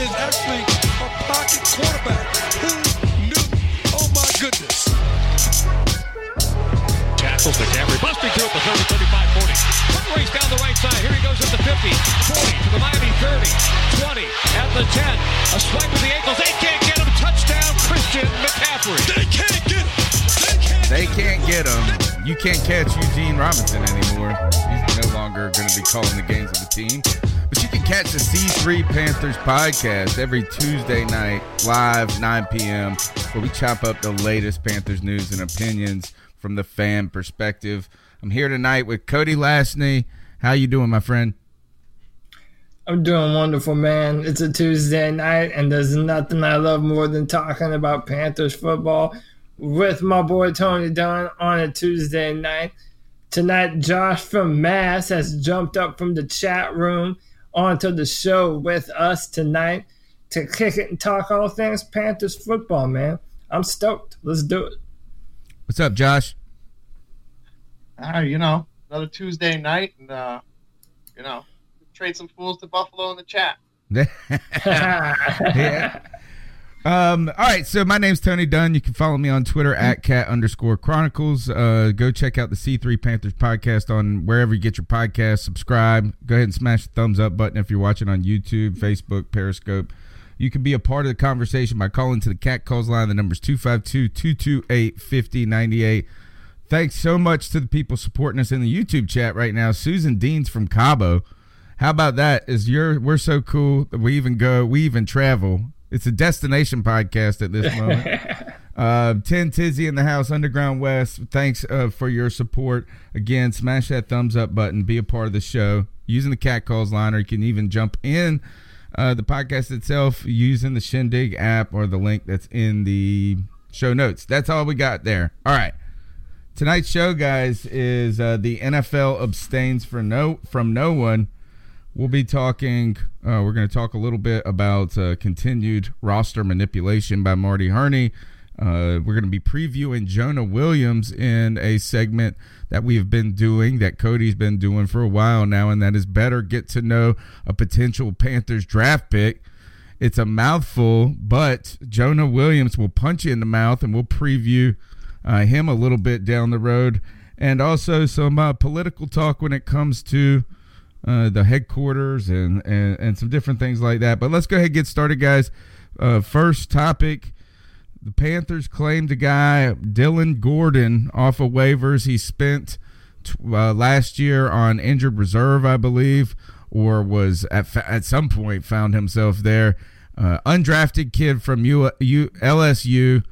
Is actually a pocket quarterback. Who knew? Oh my goodness. Tackles McCaffrey busting through at the 30, 35, 40. Quick race down the right side. Here he goes at the 50, 40 to the Miami 30, 20 at the 10. A swipe with the ankles. They can't get him. Touchdown, Christian McCaffrey. They can't get him. They can't get him. You can't catch Eugene Robinson anymore. He's no longer going to be calling the games of the team. Catch the C3 Panthers podcast every Tuesday night, live 9 p.m., where we chop up the latest Panthers news and opinions from the fan perspective. I'm here tonight with Cody Lastney. How you doing, my friend? I'm doing wonderful, man. It's a Tuesday night, and there's nothing I love more than talking about Panthers football with my boy Tony Dunn on a Tuesday night. Tonight, Josh from Mass has jumped up from the chat room onto the show with us tonight to kick it and talk all things Panthers football, man. I'm stoked. Let's do it. What's up, Josh? Ah, you know, another Tuesday night, and uh, you know, trade some fools to Buffalo in the chat. yeah. Um, all right, so my name's Tony Dunn. You can follow me on Twitter at cat underscore chronicles. Uh, go check out the C3 Panthers podcast on wherever you get your podcast. Subscribe. Go ahead and smash the thumbs up button if you're watching on YouTube, Facebook, Periscope. You can be a part of the conversation by calling to the cat calls line. The number's 252 228 5098. Thanks so much to the people supporting us in the YouTube chat right now. Susan Deans from Cabo. How about that? Is your we're so cool that we even go, we even travel. It's a destination podcast at this moment. uh, 10 Tizzy in the house, Underground West. Thanks uh, for your support. Again, smash that thumbs up button. Be a part of the show using the cat calls line, or you can even jump in uh, the podcast itself using the Shindig app or the link that's in the show notes. That's all we got there. All right. Tonight's show, guys, is uh, the NFL abstains for no from no one. We'll be talking. Uh, we're going to talk a little bit about uh, continued roster manipulation by Marty Hurney. Uh, we're going to be previewing Jonah Williams in a segment that we've been doing, that Cody's been doing for a while now, and that is better get to know a potential Panthers draft pick. It's a mouthful, but Jonah Williams will punch you in the mouth, and we'll preview uh, him a little bit down the road, and also some uh, political talk when it comes to uh, the headquarters and, and and some different things like that. But let's go ahead and get started, guys. Uh, first topic: the Panthers claimed a guy Dillon Gordon off of waivers. He spent t- uh, last year on injured reserve, I believe, or was at at some point found himself there. Uh, undrafted kid from U, U, LSU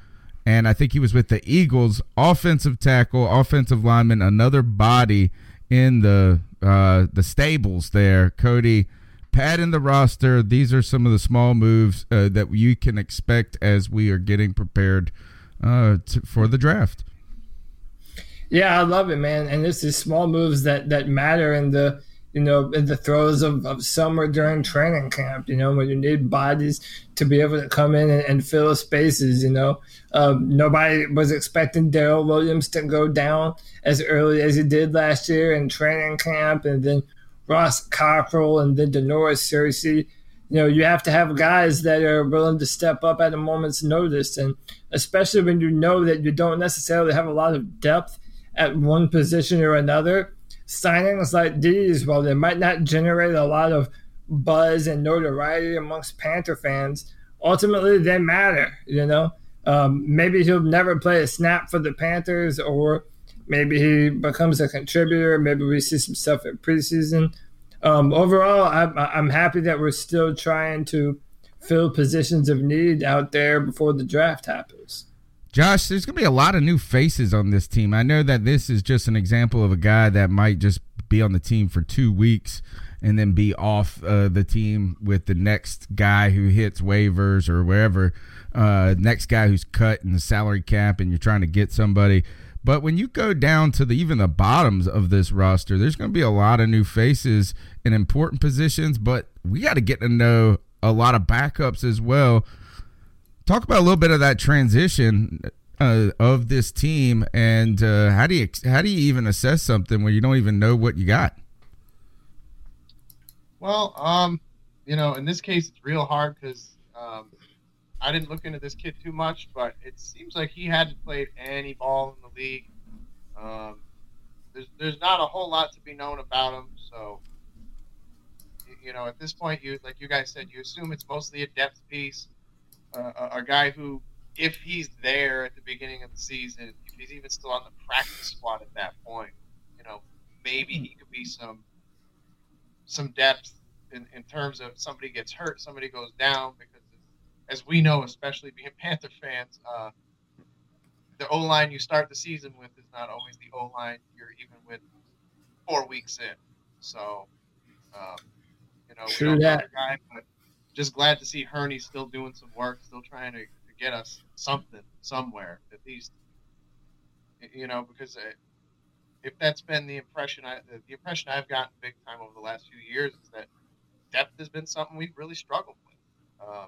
and I think he was with the Eagles, offensive tackle, offensive lineman, another body in the uh, the stables there. Cody, padding the roster. These are some of the small moves uh, that you can expect as we are getting prepared uh, to, for the draft. Yeah, I love it, man. And this is small moves that that matter in the you know in the throes of, of summer during training camp. You know when you need bodies to be able to come in and, and fill spaces. You know um, nobody was expecting Daryl Williams to go down as early as he did last year in training camp, and then Ross Cockrell and then Da'Norris Searcy. You know, you have to have guys that are willing to step up at a moment's notice, and especially when you know that you don't necessarily have a lot of depth at one position or another. Signings like these, while they might not generate a lot of buzz and notoriety amongst Panther fans, ultimately they matter. You know, um, maybe he'll never play a snap for the Panthers, or maybe he becomes a contributor. Maybe we see some stuff in preseason. Um, overall, I'm, I'm happy that we're still trying to fill positions of need out there before the draft happens. Josh, there's going to be a lot of new faces on this team. I know that this is just an example of a guy that might just be on the team for two weeks and then be off uh, the team with the next guy who hits waivers or wherever, uh, next guy who's cut in the salary cap, and you're trying to get somebody. But when you go down to the even the bottoms of this roster, there's going to be a lot of new faces in important positions. But we got to get to know a lot of backups as well. Talk about a little bit of that transition uh, of this team, and uh, how do you how do you even assess something where you don't even know what you got? Well, um, you know, in this case, it's real hard because um, I didn't look into this kid too much, but it seems like he hadn't played any ball in the league. Um, there's there's not a whole lot to be known about him, so you know, at this point, you like you guys said, you assume it's mostly a depth piece, uh, a, guy who, if he's there at the beginning of the season, if he's even still on the practice squad at that point, you know, maybe he could be some some depth in, in terms of somebody gets hurt, somebody goes down, because as we know, especially being Panther fans, uh, the O line you start the season with is not always the O line you're even with four weeks in. So, um, you know, True we don't that. guy, but just glad to see Hurney still doing some work, still trying to, to get us something somewhere at least. You know, because uh, if that's been the impression I the, the impression I've gotten big time over the last few years is that depth has been something we've really struggled with. Um,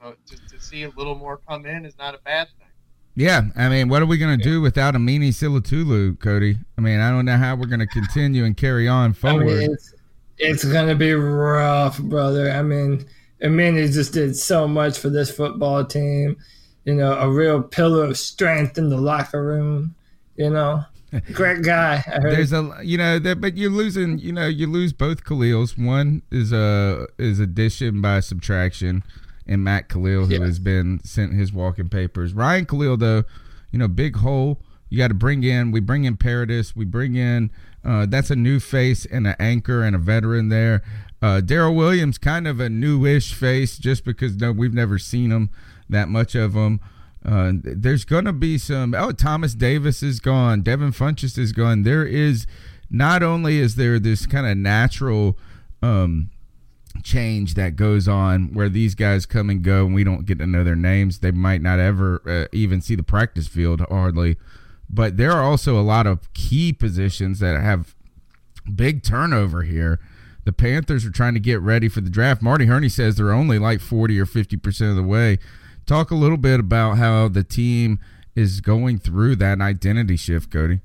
so to, to see a little more come in is not a bad thing. Yeah, I mean, what are we going to do without Amini Silatolu, Cody? I mean, I don't know how we're going to continue and carry on I forward. mean, it's, it's gonna be rough, brother. I mean, I mean, he just did so much for this football team. You know, a real pillar of strength in the locker room. You know, great guy. I heard. There's a you know that, but you're losing. You know, you lose both Kalils. One is a is addition by subtraction, and Matt Kalil, who Yeah. has been sent his walking papers. Ryan Kalil, though, you know, big hole. You got to bring in. We bring in Paradis. We bring in. Uh, that's a new face and an anchor and a veteran there. Uh, Daryl Williams, kind of a newish face, just because no, we've never seen him that much of him. Uh, there's going to be some. Oh, Thomas Davis is gone. Devin Funchess is gone. There is not only is there this kind of natural um, change that goes on where these guys come and go and we don't get to know their names. They might not ever uh, even see the practice field hardly. But there are also a lot of key positions that have big turnover here. The Panthers are trying to get ready for the draft. Marty Hurney says they're only like 40 or 50% of the way. Talk a little bit about how the team is going through that identity shift, Cody.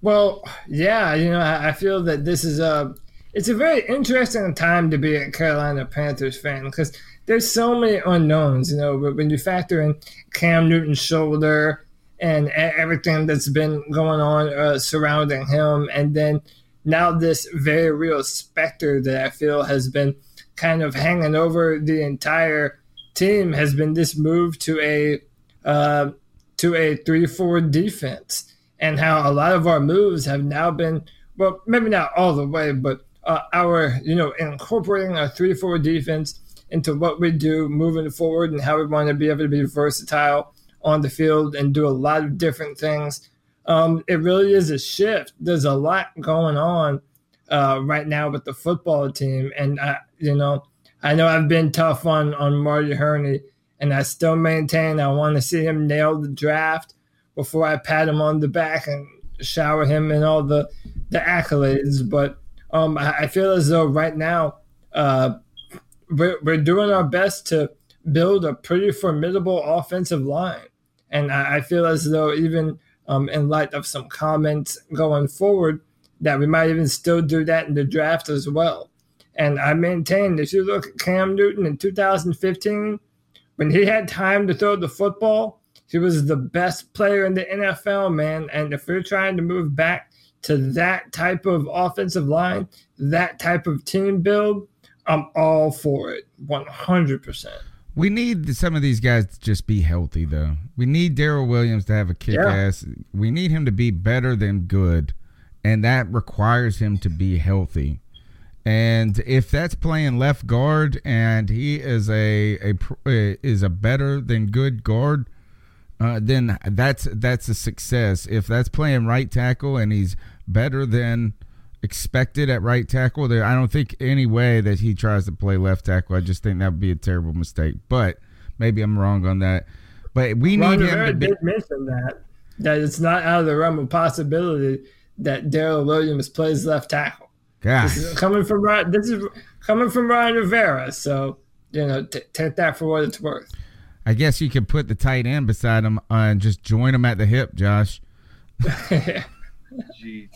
Well, yeah, you know, I feel that this is a it's a very interesting time to be a Carolina Panthers fan because there's so many unknowns. You know, but when you factor in Cam Newton's shoulder and everything that's been going on uh, surrounding him, and then now this very real specter that I feel has been kind of hanging over the entire team has been this move to a uh, to a three four defense. And how a lot of our moves have now been well maybe not all the way but uh, our you know incorporating a three four defense into what we do moving forward and how we want to be able to be versatile on the field and do a lot of different things. Um, it really is a shift. There's a lot going on uh, right now with the football team. And I, you know I know I've been tough on on Marty Hurney and I still maintain I want to see him nail the draft before I pat him on the back and shower him in all the the accolades. But um, I, I feel as though right now uh, we're, we're doing our best to build a pretty formidable offensive line, and I, I feel as though even um, in light of some comments going forward, that we might even still do that in the draft as well. And I maintain if you look at Cam Newton in 2015, when he had time to throw the football, he was the best player in the NFL, man. And if we're trying to move back to that type of offensive line, that type of team build, I'm all for it, 100. We need some of these guys to just be healthy, though. We need Daryl Williams to have a kick ass. We need him to be better than good, and that requires him to be healthy. And if that's playing left guard, and he is a a uh, is a better than good guard, uh, then that's that's a success. If that's playing right tackle and he's better than expected at right tackle, there I don't think any way that he tries to play left tackle. I just think that would be a terrible mistake. But maybe I'm wrong on that. But we Ron need Rivera him to be- did mention that that it's not out of the realm of possibility that Daryl Williams plays left tackle. Gosh. This is coming from this is coming from Ryan Rivera, so you know t- take that for what it's worth. I guess you could put the tight end beside him and just join him at the hip, Josh. Jeez.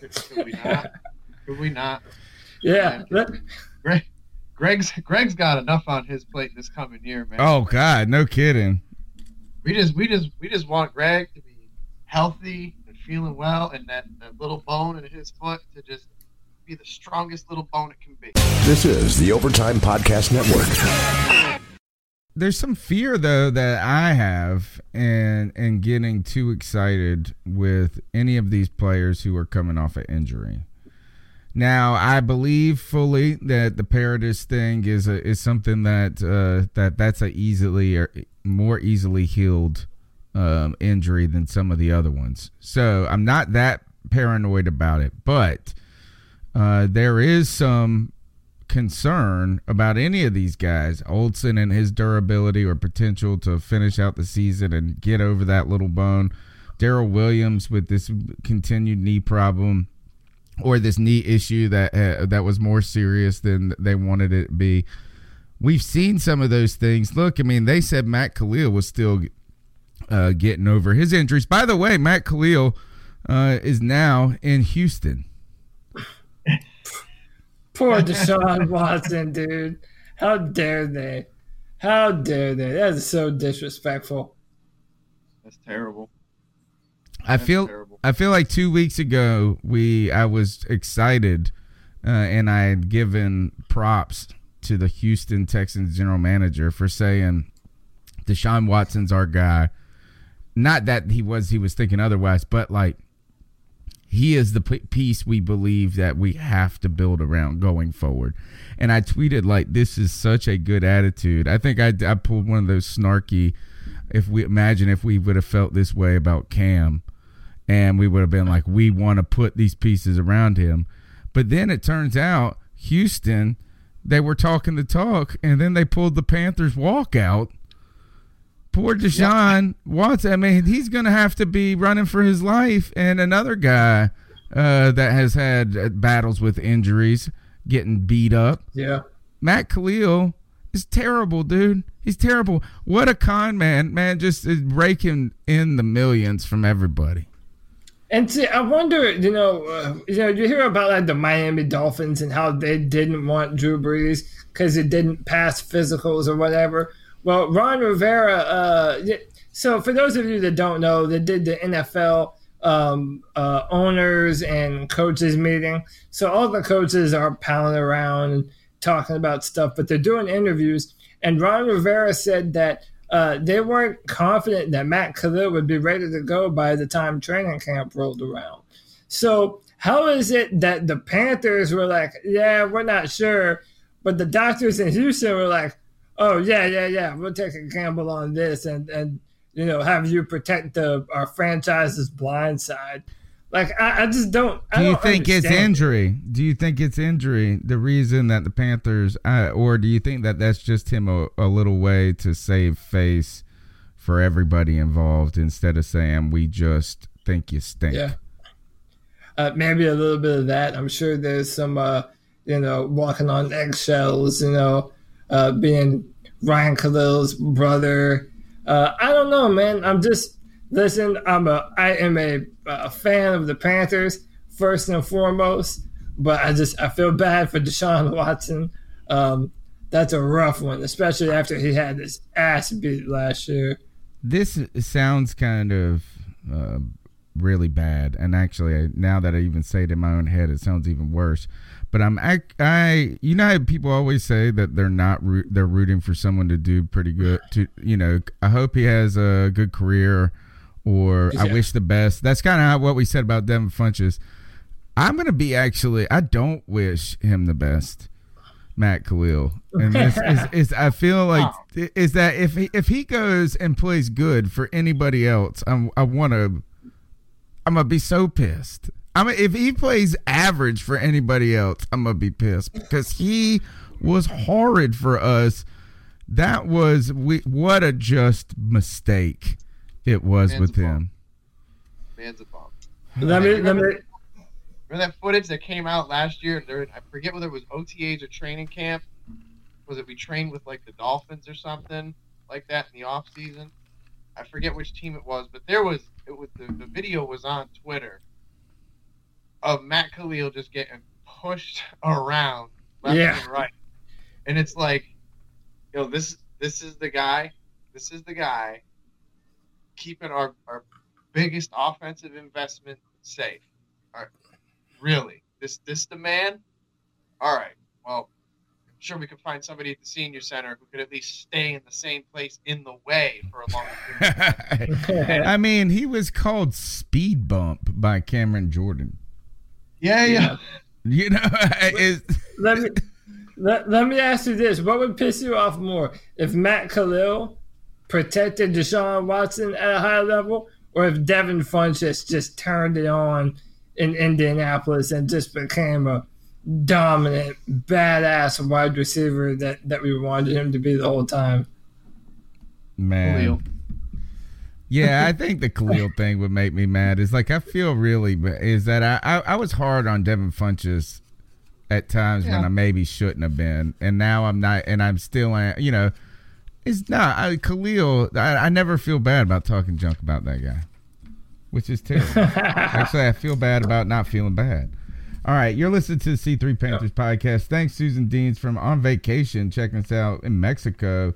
Could we not? Could we not? Yeah. Greg, Greg's Greg's got enough on his plate this coming year, man. Oh God, no kidding. We just we just we just want Greg to be healthy and feeling well, and that, that little bone in his foot to just be the strongest little bone it can be. This is the Overtime Podcast Network. There's some fear though that I have in in getting too excited with any of these players who are coming off an injury. Now, I believe fully that the Paradis thing is a, is something that uh, that that's a easily or more easily healed um, injury than some of the other ones. So I'm not that paranoid about it, but uh, there is some concern about any of these guys, Olsen and his durability or potential to finish out the season and get over that little bone. Daryl Williams with this continued knee problem or this knee issue that uh, that was more serious than they wanted it to be. We've seen some of those things. Look, I mean, they said Matt Kalil was still uh, getting over his injuries. By the way, Matt Kalil uh, is now in Houston. Poor Deshaun Watson, dude. How dare they? How dare they? That is so disrespectful. That's terrible. I That's feel terrible. I feel like two weeks ago we I was excited uh, and I had given props to the Houston Texans general manager for saying Deshaun Watson's our guy. Not that he was he was thinking otherwise, but like he is the piece we believe that we have to build around going forward. And I tweeted like, "This is such a good attitude." I think I, I pulled one of those snarky. If we imagine if we would have felt this way about Cam, and we would have been like, "We want to put these pieces around him," but then it turns out Houston, they were talking the talk, and then they pulled the Panthers walkout poor Deshaun Watson. I mean, he's going to have to be running for his life. And another guy uh, that has had uh, battles with injuries, getting beat up. Yeah. Matt Kalil is terrible, dude. He's terrible. What a con man, man! Just raking in the millions from everybody. And see, I wonder, you know, uh, you know, you hear about like the Miami Dolphins and how they didn't want Drew Brees because it didn't pass physicals or whatever. Well, Ron Rivera. Uh, so, for those of you that don't know, they did the NFL um, uh, owners and coaches meeting. So all the coaches are pounding around and talking about stuff, but they're doing interviews. And Ron Rivera said that uh, they weren't confident that Matt Kalil would be ready to go by the time training camp rolled around. So how is it that the Panthers were like, yeah, we're not sure, but the doctors in Houston were like, oh yeah, yeah, yeah, we'll take a gamble on this and and you know have you protect the our franchise's blind side. Like I, I just don't. I Do you don't think it's injury? Do you think it's injury the reason that the Panthers, uh, or do you think that that's just him a, a little way to save face for everybody involved instead of saying we just think you stink? Yeah. Uh, maybe a little bit of that. I'm sure there's some, uh, you know, walking on eggshells, you know, uh, being Ryan Kalil's brother. Uh, I don't know, man. I'm just listen. I'm a I am a, a fan of the Panthers first and foremost, but I just I feel bad for Deshaun Watson. Um, that's a rough one, especially after he had this ass beat last year. This sounds kind of uh, really bad. And actually, now that I even say it in my own head, it sounds even worse. But I'm I, I you know how people always say that they're not root, they're rooting for someone to do pretty good. To you know, I hope he has a good career, or I wish the best. That's kind of what we said about Devin Funchess. I'm gonna be actually. I don't wish him the best, Matt Kalil. And this is, is I feel like is that if he if he goes and plays good for anybody else, I'm, I want to. I'm gonna be so pissed. I mean, if he plays average for anybody else, I'm gonna be pissed because he was horrid for us. That was we. What a just mistake it was Man's with him. Man's a bum. Let me let me Remember that footage that came out last year? There, I forget whether it was OTAs or training camp. Was it we trained with like the Dolphins or something like that in the off season? I forget which team it was, but there was it was the, the video was on Twitter of Matt Kalil just getting pushed around left Yeah. and right, and it's like, you know, this this is the guy, this is the guy keeping our our biggest offensive investment safe. Right. Really? This this the man? All right. Well, I'm sure we could find somebody at the senior center who could at least stay in the same place in the way for a long period. I mean, he was called Speed Bump by Cameron Jordan. Yeah, yeah. You know, is let me let, let me ask you this: What would piss you off more, if Matt Kalil protected Deshaun Watson at a high level, or if Devin Funchess just turned it on in Indianapolis and just became a dominant, badass wide receiver that that we wanted him to be the whole time? man. Kalil. Yeah, I think the Kalil thing would make me mad. Is like I feel really is that I I, I was hard on Devin Funchess at times when I maybe shouldn't have been, and now I'm not, and I'm still, you know, it's not I, Kalil. I, I never feel bad about talking junk about that guy, which is terrible. Actually, I feel bad about not feeling bad. All right, you're listening to the C3 Panthers podcast. Thanks, Susan Deans from On Vacation, checking us out in Mexico.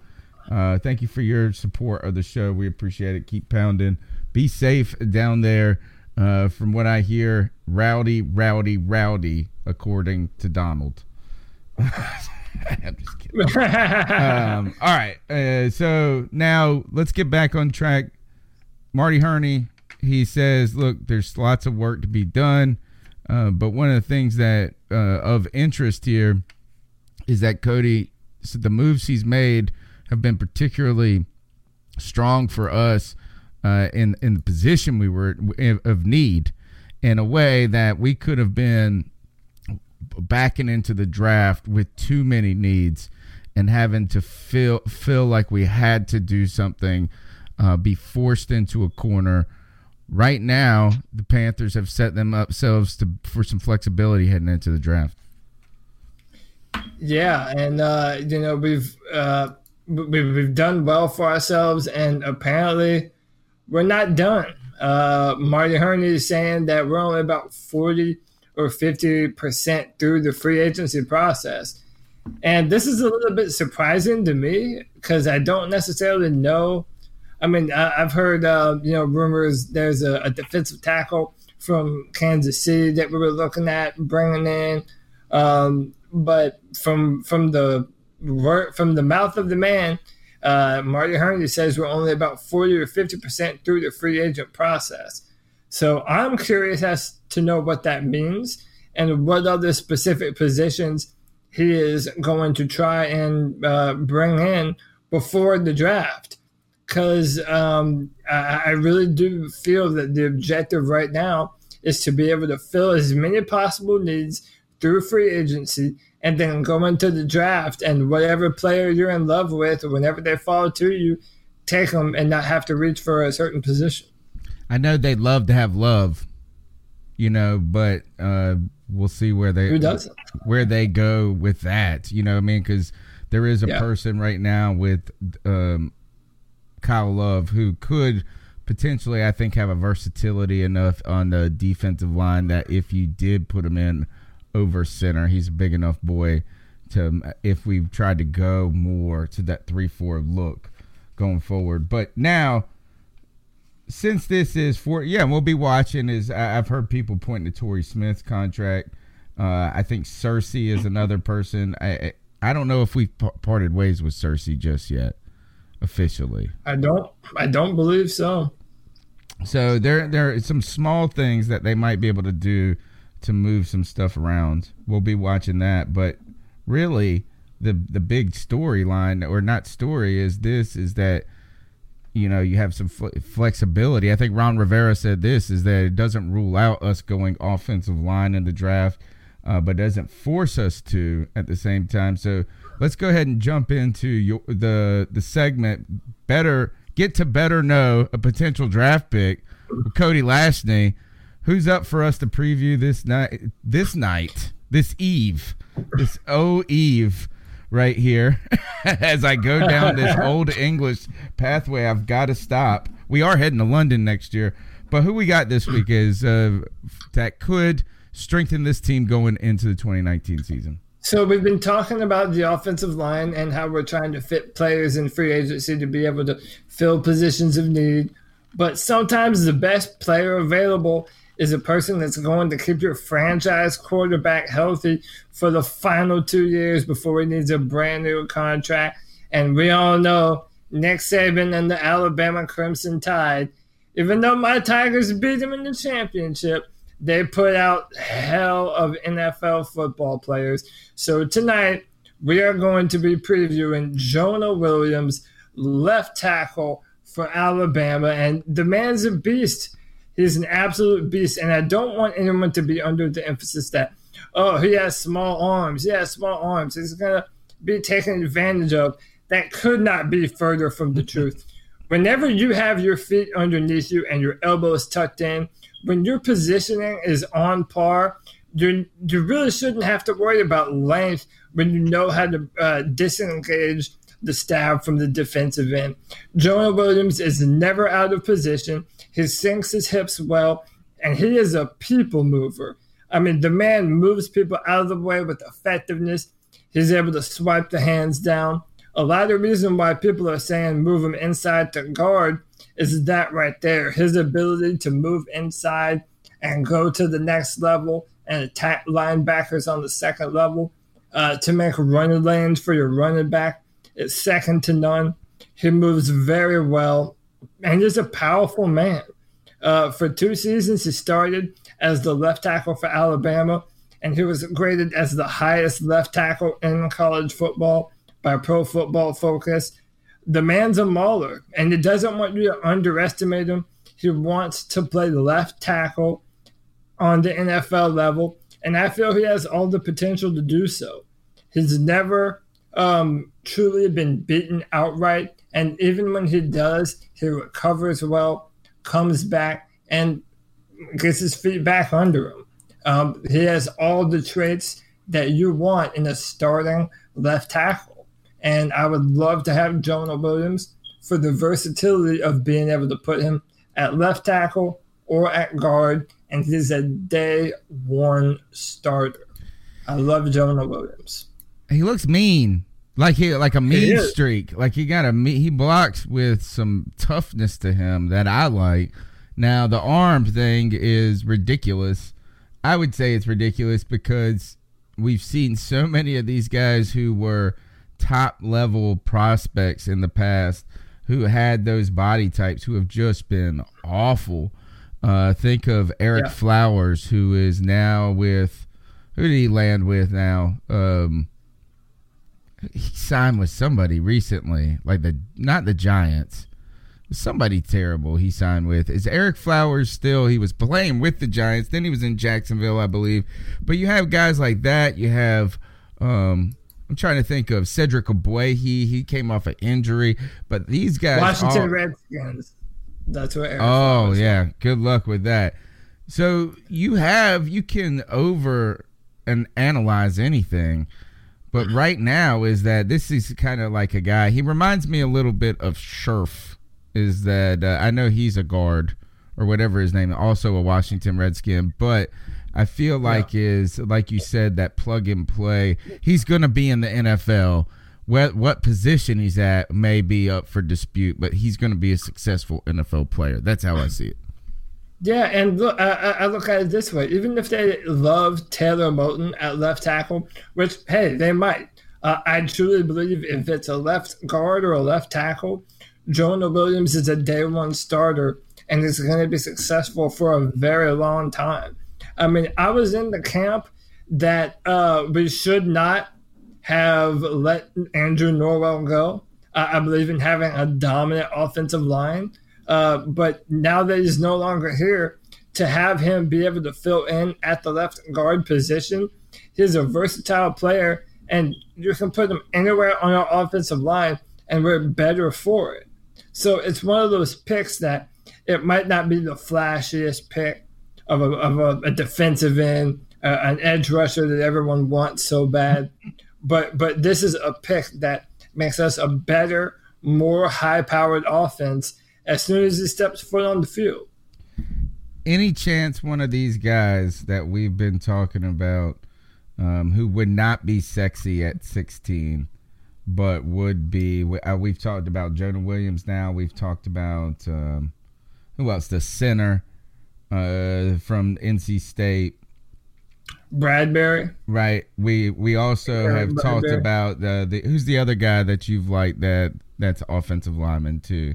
Uh, thank you for your support of the show. We appreciate it. Keep pounding. Be safe down there. Uh, from what I hear, rowdy, rowdy, rowdy, according to Donald. I'm just kidding. Um, all right. Uh, so now let's get back on track. Marty Hurney, he says, look, there's lots of work to be done. Uh, but one of the things that uh, of interest here is that Cody, so the moves he's made have been particularly strong for us uh, in in the position we were in, of need, in a way that we could have been backing into the draft with too many needs and having to feel feel like we had to do something, uh, be forced into a corner. Right now, the Panthers have set them themselves to for some flexibility heading into the draft. Yeah, and uh, you know we've uh, we've done well for ourselves, and apparently we're not done. Uh, Marty Hurney is saying that we're only about forty or fifty percent through the free agency process, and this is a little bit surprising to me because I don't necessarily know. I mean, I, I've heard uh, you know rumors. There's a, a defensive tackle from Kansas City that we were looking at bringing in. Um, but from from the word from the mouth of the man, uh, Marty Hurney says we're only about forty or fifty percent through the free agent process. So I'm curious as to know what that means and what other specific positions he is going to try and uh, bring in before the draft. Because um, I, I really do feel that the objective right now is to be able to fill as many possible needs through free agency and then go into the draft and whatever player you're in love with, whenever they fall to you, take them and not have to reach for a certain position. I know they'd love to have love, you know, but uh, we'll see where they Who doesn't? where they go with that. You know, what I mean, because there is a Yeah. person right now with um, Kyle Love who could potentially, I think, have a versatility enough on the defensive line that if you did put him in over center, he's a big enough boy to if we tried to go more to that three four look going forward. But now since this is for yeah, we'll be watching. Is I've heard people pointing to Torrey Smith's contract. Uh, I think Searcy is another person. I I- I don't know if we've parted ways with Searcy just yet, officially. I don't. I don't believe so. So there there are some small things that they might be able to do to move some stuff around. We'll be watching that, but really the the big storyline or not story is this is that you know you have some fl- flexibility. I think Ron Rivera said this is that it doesn't rule out us going offensive line in the draft, uh, but doesn't force us to at the same time. So let's go ahead and jump into your, the the segment. Better get to better know a potential draft pick. Cody Lashney, who's up for us to preview this night, this night, this eve, this oh eve right here as I go down this old English pathway. I've got to stop. We are heading to London next year, but who we got this week is uh, that could strengthen this team going into the 2019 season. So we've been talking about the offensive line and how we're trying to fit players in free agency to be able to fill positions of need. But sometimes the best player available is a person that's going to keep your franchise quarterback healthy for the final two years before he needs a brand new contract. And we all know Nick Saban and the Alabama Crimson Tide, even though my Tigers beat him in the championship, they put out hell of NFL football players. So tonight we are going to be previewing Jonah Williams, left tackle for Alabama, and the man's a beast. He's an absolute beast, and I don't want anyone to be under the emphasis that oh he has small arms, he has small arms. He's gonna be taken advantage of. That could not be further from the truth. Whenever you have your feet underneath you and your elbows tucked in, when your positioning is on par, you you really shouldn't have to worry about length when you know how to uh, disengage the stab from the defensive end. Jonah Williams is never out of position. He sinks his hips well, and he is a people mover. I mean, the man moves people out of the way with effectiveness. He's able to swipe the hands down. A lot of the reason why people are saying move him inside to guard is that right there. His ability to move inside and go to the next level and attack linebackers on the second level uh, to make running lanes for your running back is second to none. He moves very well and is a powerful man. Uh, for two seasons, he started as the left tackle for Alabama, and he was graded as the highest left tackle in college football by Pro Football Focus. The man's a mauler, and he doesn't want you to underestimate him. He wants to play the left tackle on the NFL level, and I feel he has all the potential to do so. He's never um, truly been beaten outright, and even when he does, he recovers well, comes back, and gets his feet back under him. Um, he has all the traits that you want in a starting left tackle, and I would love to have Jonah Williams for the versatility of being able to put him at left tackle or at guard, and he's a day one starter. I love Jonah Williams. He looks mean. Like he like a mean streak. Like he got a he blocks with some toughness to him that I like. Now the arm thing is ridiculous. I would say it's ridiculous because we've seen so many of these guys who were top level prospects in the past who had those body types who have just been awful. Uh, think of Ereck Yeah. Flowers, who is now with who did he land with now? Um, he signed with somebody recently, like the not the Giants. Somebody terrible he signed with. Is Ereck Flowers still he was playing with the Giants, then he was in Jacksonville, I believe. But you have guys like that. You have um I'm trying to think of Cedric Aboy. He he came off an injury, but these guys Washington all- Redskins. That's what. Ereck Oh Flowers yeah, good luck with that. So you have you can over and analyze anything, but right now is that this is kind of like a guy. He reminds me a little bit of Scherff. Is that uh, I know he's a guard or whatever his name, also a Washington Redskin, but I feel like is like you said that plug and play. He's going to be in the NFL what what position he's at may be up for dispute, but he's going to be a successful NFL player. That's how I see it. Yeah, and look, I, I look at it this way: even if they love Taylor Moton at left tackle, which hey, they might. Uh, I truly believe if it's a left guard or a left tackle, Jonah Williams is a day one starter and is going to be successful for a very long time. I mean, I was in the camp that uh, we should not have let Andrew Norwell go. I believe in having a dominant offensive line. Uh, but now that he's no longer here, to have him be able to fill in at the left guard position, he's a versatile player, and you can put him anywhere on our offensive line, and we're better for it. So it's one of those picks that it might not be the flashiest pick of a, of a, a defensive end, uh, an edge rusher that everyone wants so bad, but but this is a pick that makes us a better, more high-powered offense as soon as he steps foot on the field. Any chance one of these guys that we've been talking about, um, who would not be sexy at 16, but would be, uh, we've talked about Jonah Williams now. We've talked about, um, who else? The center uh, from NC State. Bradbury. Right. We we also have talked about the, the who's the other guy that you've liked that that's offensive lineman too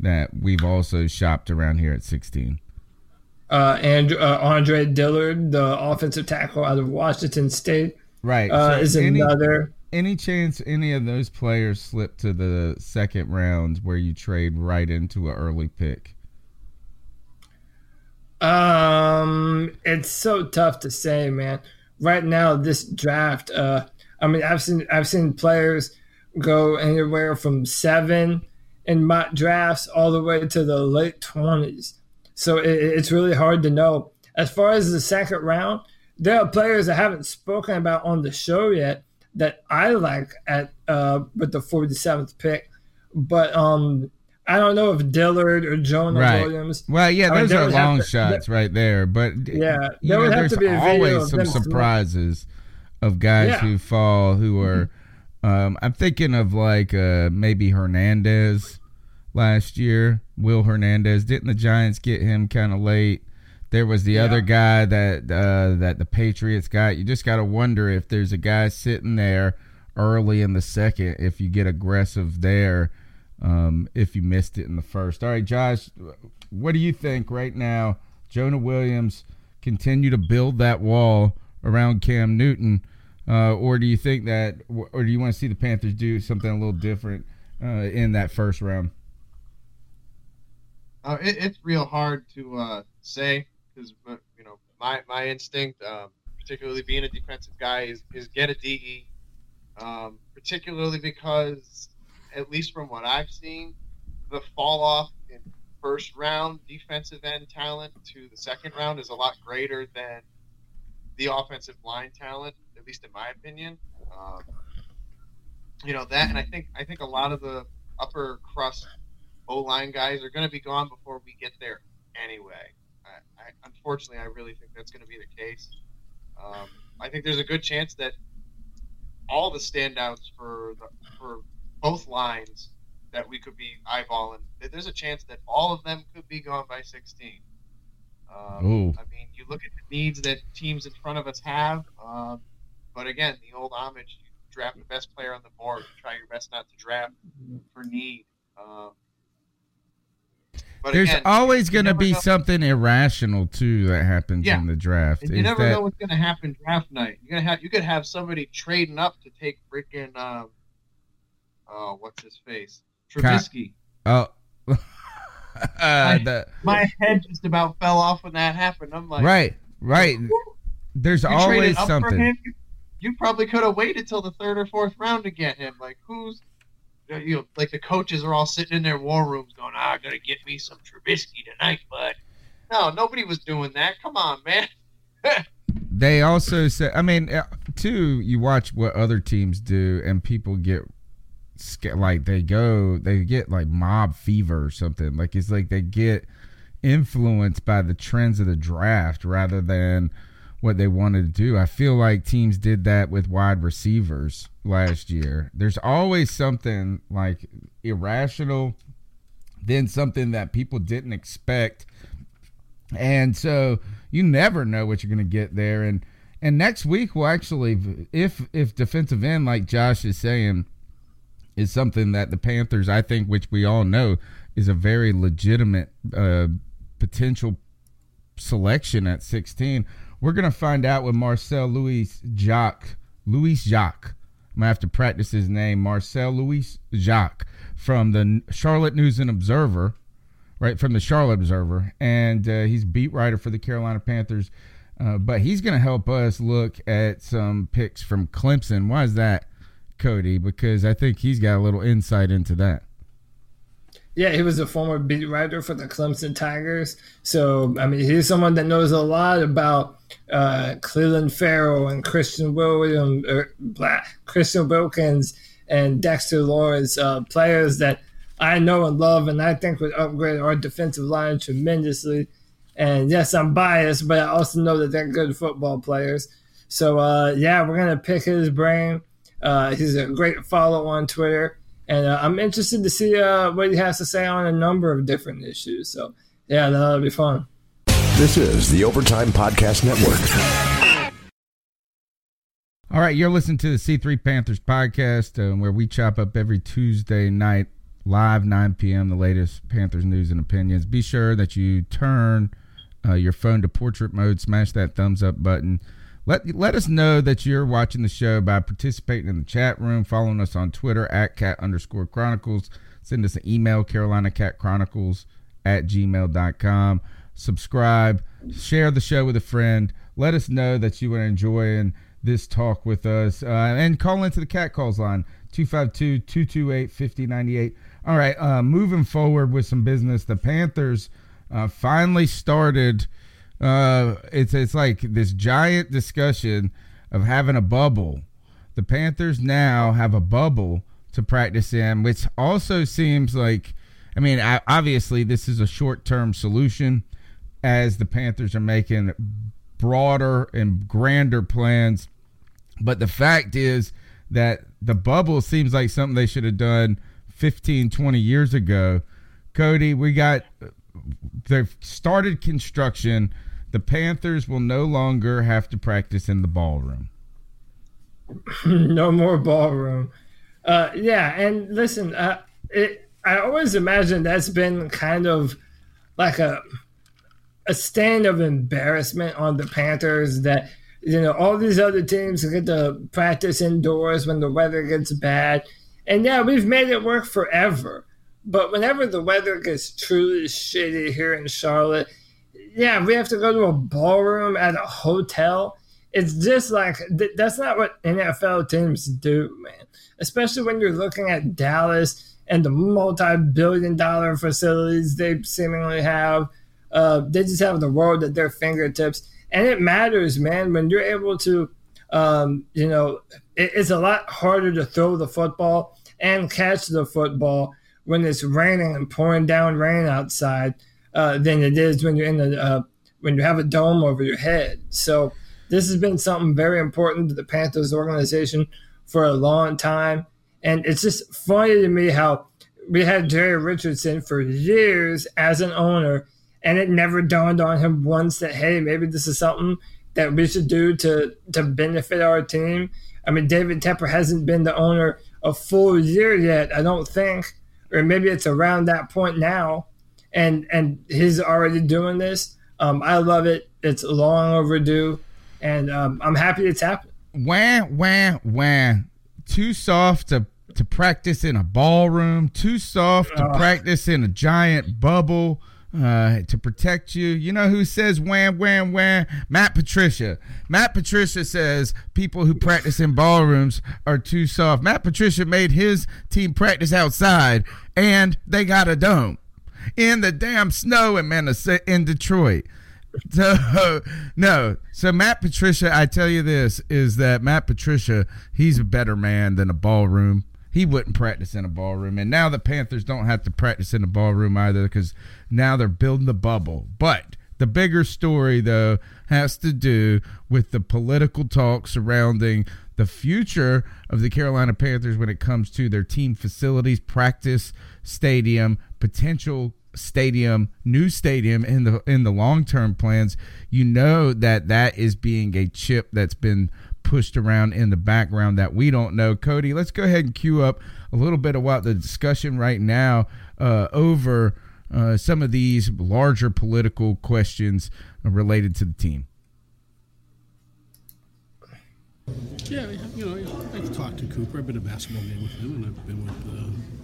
that we've also shopped around here at 16. Uh, and uh, Andre Dillard, the offensive tackle out of Washington State, right, uh, so is any, another. Any chance any of those players slip to the second round where you trade right into an early pick? Um, it's so tough to say, man. Right now, this draft, uh, I mean, I've seen I've seen players go anywhere from seven in mock drafts all the way to the late 20s. So it, it's really hard to know. As far as the second round, there are players I haven't spoken about on the show yet that I like at uh, with the 47th pick. But um, I don't know if Dillard or Jonah right. Williams. Well, yeah, those I mean, are long to, shots right there. But yeah, there would know, have to be always some surprises of guys yeah. who fall who are. Mm-hmm um, I'm thinking of like uh, maybe Hernandez last year. Will Hernandez didn't the Giants get him kind of late? There was the yeah. other guy that uh, that the Patriots got. You just got to wonder if there's a guy sitting there early in the second. If you get aggressive there, um, if you missed it in the first. All right, Josh, what do you think right now? Jonah Williams continue to build that wall around Cam Newton uh, or do you think that, or do you want to see the Panthers do something a little different uh, in that first round? Uh, it, it's real hard to uh, say because uh, you know my my instinct, um, particularly being a defensive guy, is, is get a DE. Um, particularly because, at least from what I've seen, the fall off in first round defensive end talent to the second round is a lot greater than the offensive line talent at least in my opinion. Um, you know that, and I think I think a lot of the upper crust O line guys are going to be gone before we get there anyway. I, I, unfortunately, I really think that's going to be the case. Um, I think there's a good chance that all the standouts for the, for both lines that we could be eyeballing, there's a chance that all of them could be gone by 16. Um, I mean, you look at the needs that teams in front of us have. Um, but again, the old homage: you draft the best player on the board. You try your best not to draft for need. Um, There's again, always going to be know. something irrational too that happens yeah. in the draft. And you Is never that... know what's going to happen draft night. You're gonna have you could have somebody trading up to take freaking uh, oh what's his face Trubisky. Oh. uh, my, the... my head just about fell off when that happened. I'm like, right, right. There's always something you probably could have waited till the third or fourth round to get him. Like who's you know, like the coaches are all sitting in their war rooms going, ah, I gotta get me some Trubisky tonight, but no, nobody was doing that. Come on, man. they also said, I mean, uh, too, you watch what other teams do, and people get like they go, they get like mob fever or something. Like it's like they get influenced by the trends of the draft rather than what they wanted to do. I feel like teams did that with wide receivers last year. There's always something like irrational, then something that people didn't expect. And so you never know what you're going to get there and and next week we'll actually if if defensive end like Josh is saying is something that the Panthers I think which we all know is a very legitimate uh, potential selection at 16 we're gonna find out with Marcel Louis Jacques. Louis Jacques. I'm gonna have to practice his name. Marcel Louis Jacques from the Charlotte News and Observer, right from the Charlotte Observer, and uh, he's beat writer for the Carolina Panthers. Uh, but he's going to help us look at some picks from Clemson. Why is that, Cody? Because I think he's got a little insight into that. Yeah, he was a former beat writer for the Clemson Tigers. So, I mean, he's someone that knows a lot about uh, Clelin Ferrell and Christian Williams, or Christian Wilkins and Dexter Lawrence, uh, players that I know and love, and I think would upgrade our defensive line tremendously. And yes, I'm biased, but I also know that they're good football players. So, uh, yeah, we're going to pick his brain. Uh, he's a great follow on Twitter. And uh, I'm interested to see uh, what he has to say on a number of different issues. So, yeah, that'll be fun. This is the Overtime Podcast Network. All right, you're listening to the C3 Panthers podcast, uh, where we chop up every Tuesday night, live 9 p.m., the latest Panthers news and opinions. Be sure that you turn uh, your phone to portrait mode, smash that thumbs up button let let us know that you're watching the show by participating in the chat room, following us on Twitter at cat underscore chronicles. Send us an email, Carolina Cat Chronicles at gmail.com. Subscribe, share the show with a friend. Let us know that you are enjoying this talk with us. Uh, and call into the cat calls line 252 228 5098. All right, uh, moving forward with some business. The Panthers uh, finally started uh, it's it's like this giant discussion of having a bubble. The Panthers now have a bubble to practice in, which also seems like, I mean, obviously this is a short term solution as the Panthers are making broader and grander plans. But the fact is that the bubble seems like something they should have done 15, 20 years ago. Cody, we got, they've started construction the Panthers will no longer have to practice in the ballroom. no more ballroom. Uh, yeah, and listen, uh, it, I always imagine that's been kind of like a a stand of embarrassment on the Panthers that you know all these other teams get to practice indoors when the weather gets bad, and yeah, we've made it work forever. But whenever the weather gets truly shitty here in Charlotte, yeah, we have to go to a ballroom at a hotel. It's just like that's not what NFL teams do, man. Especially when you're looking at Dallas and the multi-billion-dollar facilities they seemingly have. Uh, they just have the world at their fingertips, and it matters, man. When you're able to, um, you know, it, it's a lot harder to throw the football and catch the football when it's raining and pouring down rain outside uh, than it is when you're in the uh, when you have a dome over your head. So this has been something very important to the Panthers organization for a long time, and it's just funny to me how we had Jerry Richardson for years as an owner, and it never dawned on him once that hey, maybe this is something that we should do to to benefit our team. I mean, David Tepper hasn't been the owner a full year yet, I don't think, or maybe it's around that point now and and he's already doing this. Um, I love it. It's long overdue, and um, I'm happy it's happening. Wah wah wah. Too soft to to practice in a ballroom. Too soft to practice in a giant bubble. Uh, to protect you. You know who says wham, wham, wham? Matt Patricia. Matt Patricia says people who practice in ballrooms are too soft. Matt Patricia made his team practice outside and they got a dome in the damn snow in Minnesota, in Detroit. So no, so Matt Patricia, I tell you this is that Matt Patricia, he's a better man than a ballroom. He wouldn't practice in a ballroom, and now the Panthers don't have to practice in a ballroom either because now they're building the bubble. But The bigger story, though, has to do with the political talk surrounding the future of the Carolina Panthers when it comes to their team facilities, practice stadium, potential stadium, new stadium in the in the long term plans. You know that that is being a chip that's been pushed around in the background that we don't know. Cody, let's go ahead and cue up a little bit about the discussion right now uh, over uh, some of these larger political questions related to the team. Yeah, you know, I've talked to Cooper. I've been a basketball game with him, and I've been with uh,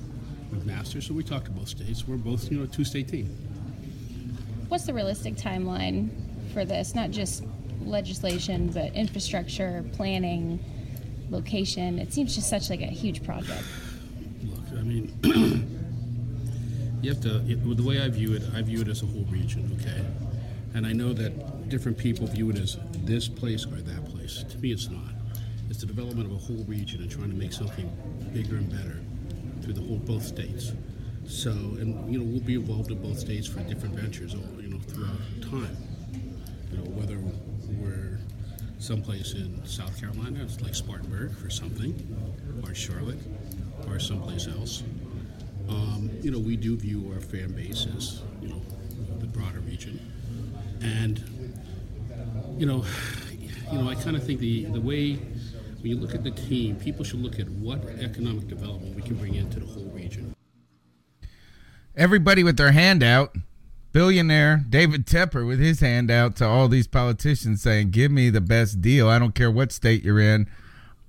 with McMasters. So we talked to both states. We're both, you know, a two-state team. What's the realistic timeline for this? Not just legislation, but infrastructure, planning, location. It seems just such like a huge project. Look, I mean, you have to. The way I view it, I view it as a whole region. Okay, and I know that different people view it as this place or that place. To me, it's not. It's the development of a whole region and trying to make something bigger and better through the whole both states. So, and you know, we'll be involved in both states for different ventures, you know, throughout time. You know, whether we're someplace in South Carolina, it's like Spartanburg for something, or Charlotte, or someplace else. Um, you know, we do view our fan base as, you know, the broader region. And, you know, you know, I kind of think the, the way when you look at the team, people should look at what economic development we can bring into the whole region. Everybody with their hand out billionaire David Tepper with his hand out to all these politicians saying, Give me the best deal. I don't care what state you're in.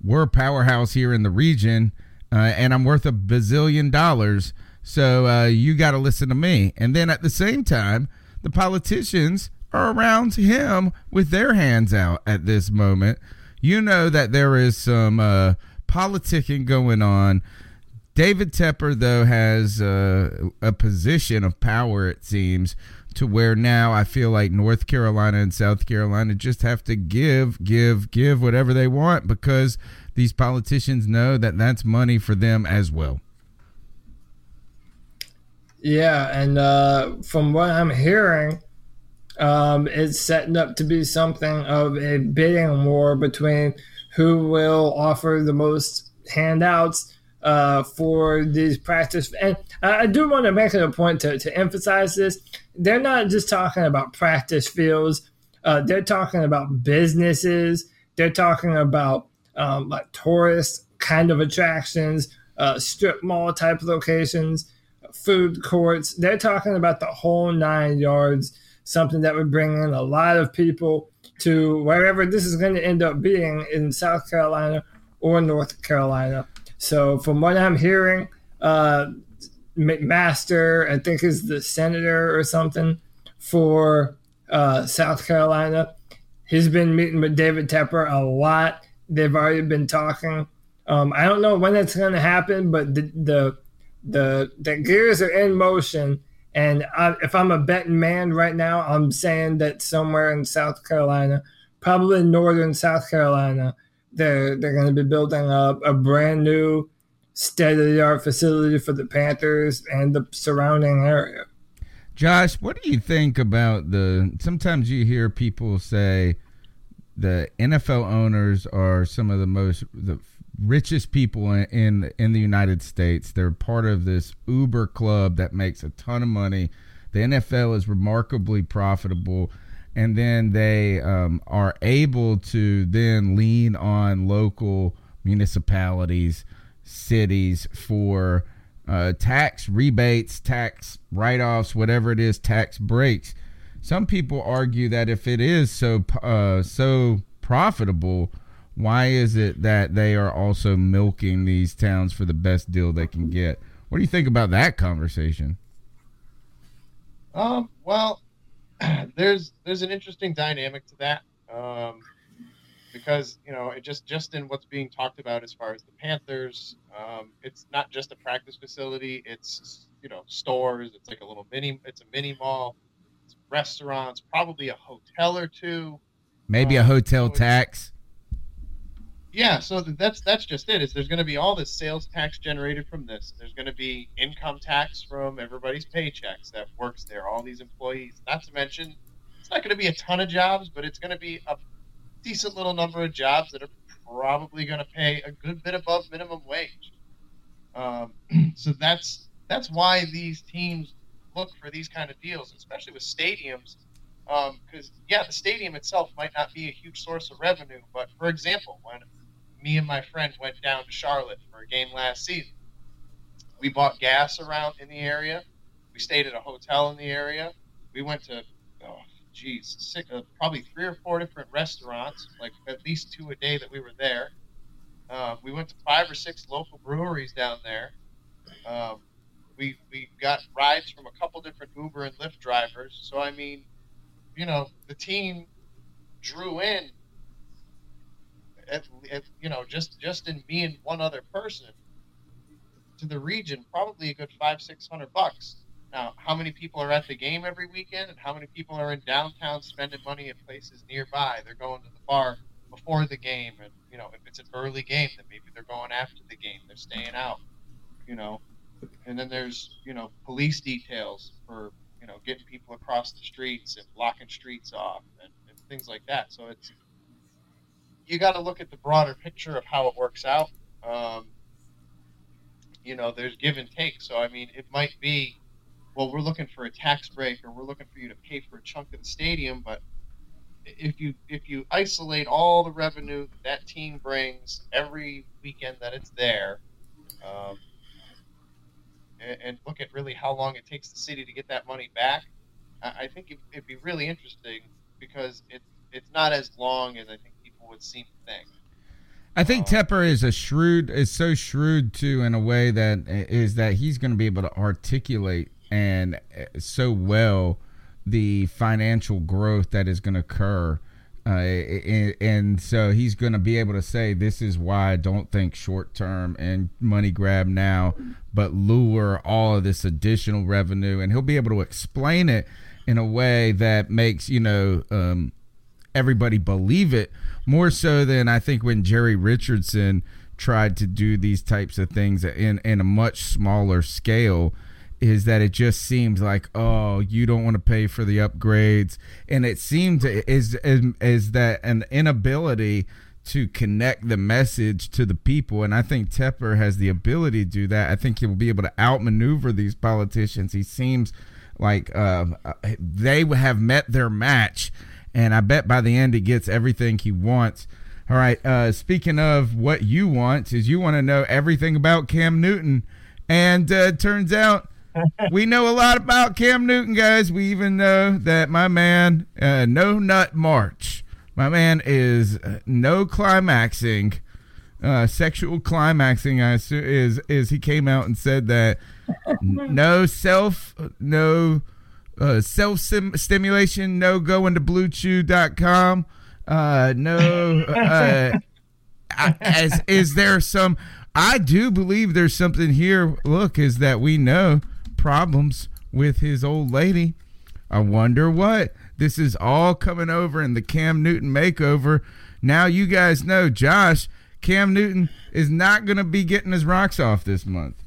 We're a powerhouse here in the region, uh, and I'm worth a bazillion dollars. So uh, you got to listen to me. And then at the same time, the politicians are around him with their hands out at this moment. You know that there is some uh, politicking going on David Tepper, though, has uh, a position of power, it seems, to where now I feel like North Carolina and South Carolina just have to give, give, give whatever they want because these politicians know that that's money for them as well. Yeah, and uh, from what I'm hearing, um, it's setting up to be something of a bidding war between who will offer the most handouts uh, for these practice. And I do want to make it a point to, to emphasize this. They're not just talking about practice fields, uh, they're talking about businesses, they're talking about um, like tourist kind of attractions, uh, strip mall type locations, food courts. They're talking about the whole nine yards, something that would bring in a lot of people to wherever this is going to end up being in South Carolina or North Carolina. So from what I'm hearing, uh, McMaster, I think is the senator or something for uh, South Carolina. He's been meeting with David Tepper a lot. They've already been talking. Um, I don't know when it's going to happen, but the, the the the gears are in motion. And I, if I'm a betting man right now, I'm saying that somewhere in South Carolina, probably northern South Carolina, they're they're going to be building up a brand new state of the art facility for the Panthers and the surrounding area. Josh, what do you think about the? Sometimes you hear people say the NFL owners are some of the most the richest people in, in in the United States. They're part of this Uber club that makes a ton of money. The NFL is remarkably profitable and then they um, are able to then lean on local municipalities, cities for uh, tax rebates, tax write offs, whatever it is, tax breaks. Some people argue that if it is so uh, so profitable, why is it that they are also milking these towns for the best deal they can get? What do you think about that conversation? Um, well, there's there's an interesting dynamic to that um, because you know it just just in what's being talked about as far as the Panthers, um, it's not just a practice facility. It's you know stores. It's like a little mini. It's a mini mall. It's restaurants. Probably a hotel or two. Maybe a um, hotel so tax. Yeah, so that's that's just it. Is there's going to be all this sales tax generated from this. There's going to be income tax from everybody's paychecks that works there, all these employees. Not to mention it's not going to be a ton of jobs, but it's going to be a decent little number of jobs that are probably going to pay a good bit above minimum wage. Um, so that's that's why these teams look for these kind of deals, especially with stadiums. Because um, yeah, the stadium itself might not be a huge source of revenue, but for example, when me and my friend went down to Charlotte for a game last season, we bought gas around in the area. We stayed at a hotel in the area. We went to, oh, geez, six, uh, probably three or four different restaurants, like at least two a day that we were there. Uh, we went to five or six local breweries down there. Um, we we got rides from a couple different Uber and Lyft drivers. So I mean, you know, the team drew in, at, at, you know, just just in me and one other person to the region, probably a good five six hundred bucks. Now, how many people are at the game every weekend, and how many people are in downtown spending money at places nearby? They're going to the bar before the game, and you know, if it's an early game, then maybe they're going after the game. They're staying out, you know. And then there's you know police details for you know getting people across the streets and blocking streets off and, and things like that. So it's you got to look at the broader picture of how it works out. Um, you know, there's give and take. So I mean, it might be, well, we're looking for a tax break, or we're looking for you to pay for a chunk of the stadium. But if you if you isolate all the revenue that, team brings every weekend that it's there, um, and, and, look at really how long it takes the city to get that money back, I, I think it, it'd be really interesting because it it's not as long as I think would seem to think. I think Tepper is a shrewd, is so shrewd too in a way that is that he's going to be able to articulate and uh, so well the financial growth that is going to occur. Uh, and, and, so he's going to be able to say, This is why I don't think short term and money grab now, but lure all of this additional revenue. And he'll be able to explain it in a way that makes, you know, um, everybody believe it more so than I think when Jerry Richardson tried to do these types of things in in a much smaller scale is that it just seems like oh you don't want to pay for the upgrades. And it seems is is, is that an inability to connect the message to the people. And I think Tepper has the ability to do that. I think he will be able to outmaneuver these politicians. He seems like uh, they have met their match and I bet by the end he gets everything he wants. All right. Uh, speaking of what you want, is you want to know everything about Cam Newton, and uh, turns out we know a lot about Cam Newton, guys. We even know that my man, uh, no nut March, my man is uh, no climaxing, uh, sexual climaxing. I assume, is is he came out and said that no self, no uh, self stimulation, no going to bluechew.com. Uh, no, uh, as is there some? I do believe there's something here. Look, is that we know problems with his old lady. I wonder what this is all coming over in the Cam Newton makeover. Now you guys know, Josh. Cam Newton is not going to be getting his rocks off this month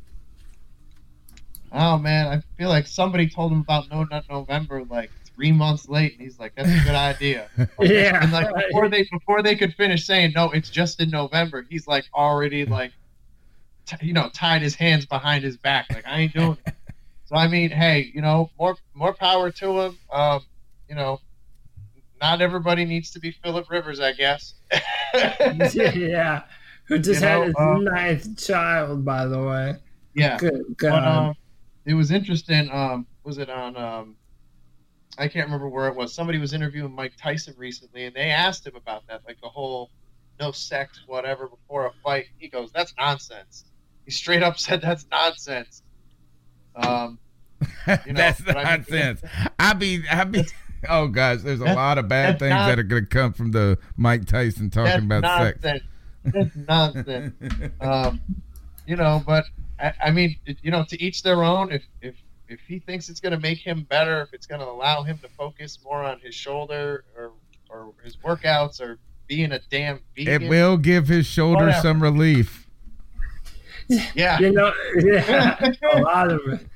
oh man, I feel like somebody told him about No Nut November like three months late, and he's like, "That's a good idea." yeah. And like before they before they could finish saying no, it's just in November. He's like already like, t- you know, tied his hands behind his back, like I ain't doing. It. So I mean, hey, you know, more more power to him. Um, you know, not everybody needs to be Philip Rivers, I guess. yeah, who just you had know, his um, ninth child, by the way. Yeah, good God. But, um, it was interesting. Um, was it on? Um, I can't remember where it was. Somebody was interviewing Mike Tyson recently, and they asked him about that, like the whole no sex, whatever, before a fight. He goes, "That's nonsense." He straight up said, "That's nonsense." Um, you know, that's nonsense. I mean, I mean, oh gosh, there's a lot of bad things not, that are going to come from the Mike Tyson talking about nonsense. sex. That's nonsense. um, you know, but I, I mean, you know, to each their own. If if if he thinks it's going to make him better, if it's going to allow him to focus more on his shoulder or or his workouts or being a damn vegan, it will give his shoulder whatever. some relief. Yeah, you know, yeah, a lot of it.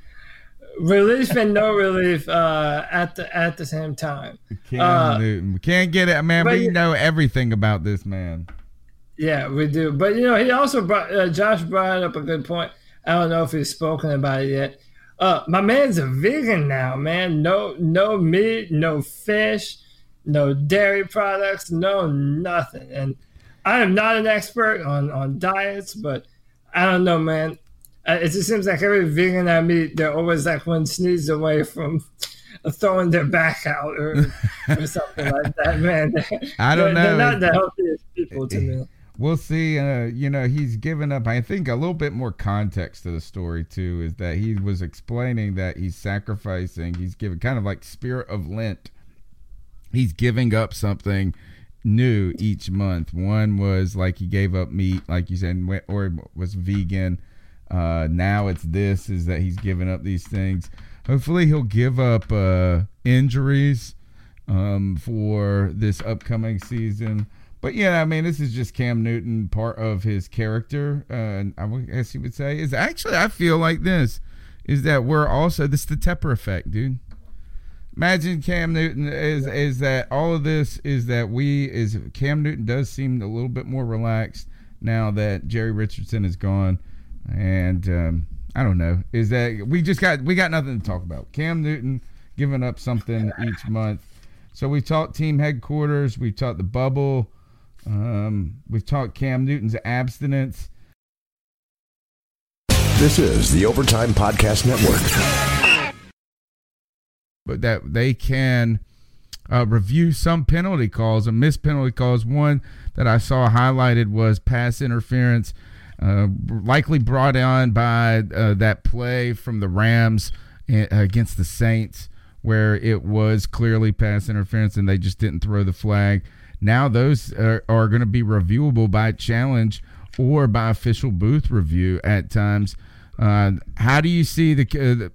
relief and no relief uh, at the at the same time. Cam Uh, Newton. We can't get it, man. We you- know everything about this man. Yeah, we do. But you know, he also brought uh, Josh brought up a good point. I don't know if he's spoken about it yet. Uh, my man's a vegan now, man. No, no meat, no fish, no dairy products, no nothing. And I am not an expert on on diets, but I don't know, man. It just seems like every vegan I meet, they're always like one sneeze away from throwing their back out or, or something like that, man. I don't They're- They're know. not the healthiest people to me. We'll see. Uh, you know, he's given up. I think a little bit more context to the story too is that he was explaining that he's sacrificing. He's giving kind of like spirit of Lent. He's giving up something new each month. One was like he gave up meat, like you said, went- or was vegan. Uh, now it's this is that he's giving up these things. Hopefully, he'll give up uh, injuries um, for this upcoming season. But yeah, I mean, this is just Cam Newton, part of his character. Uh, I would guess you would say is actually I feel like this is that we're also this is the Tepper effect, dude. Imagine Cam Newton is is that all of this is that we is Cam Newton does seem a little bit more relaxed now that Jerry Richardson is gone, and um, I don't know is that we just got we got nothing to talk about. Cam Newton giving up something each month. So we talked team headquarters, we talked the bubble, um, we've talked Cam Newton's abstinence. This is the Overtime Podcast Network. but that they can uh, review some penalty calls and missed penalty calls. One that I saw highlighted was pass interference, uh, likely brought on by uh, that play from the Rams against the Saints, where it was clearly pass interference and they just didn't throw the flag. Now those are, are going to be reviewable by challenge or by official booth review at times. Uh, how do you see the, uh,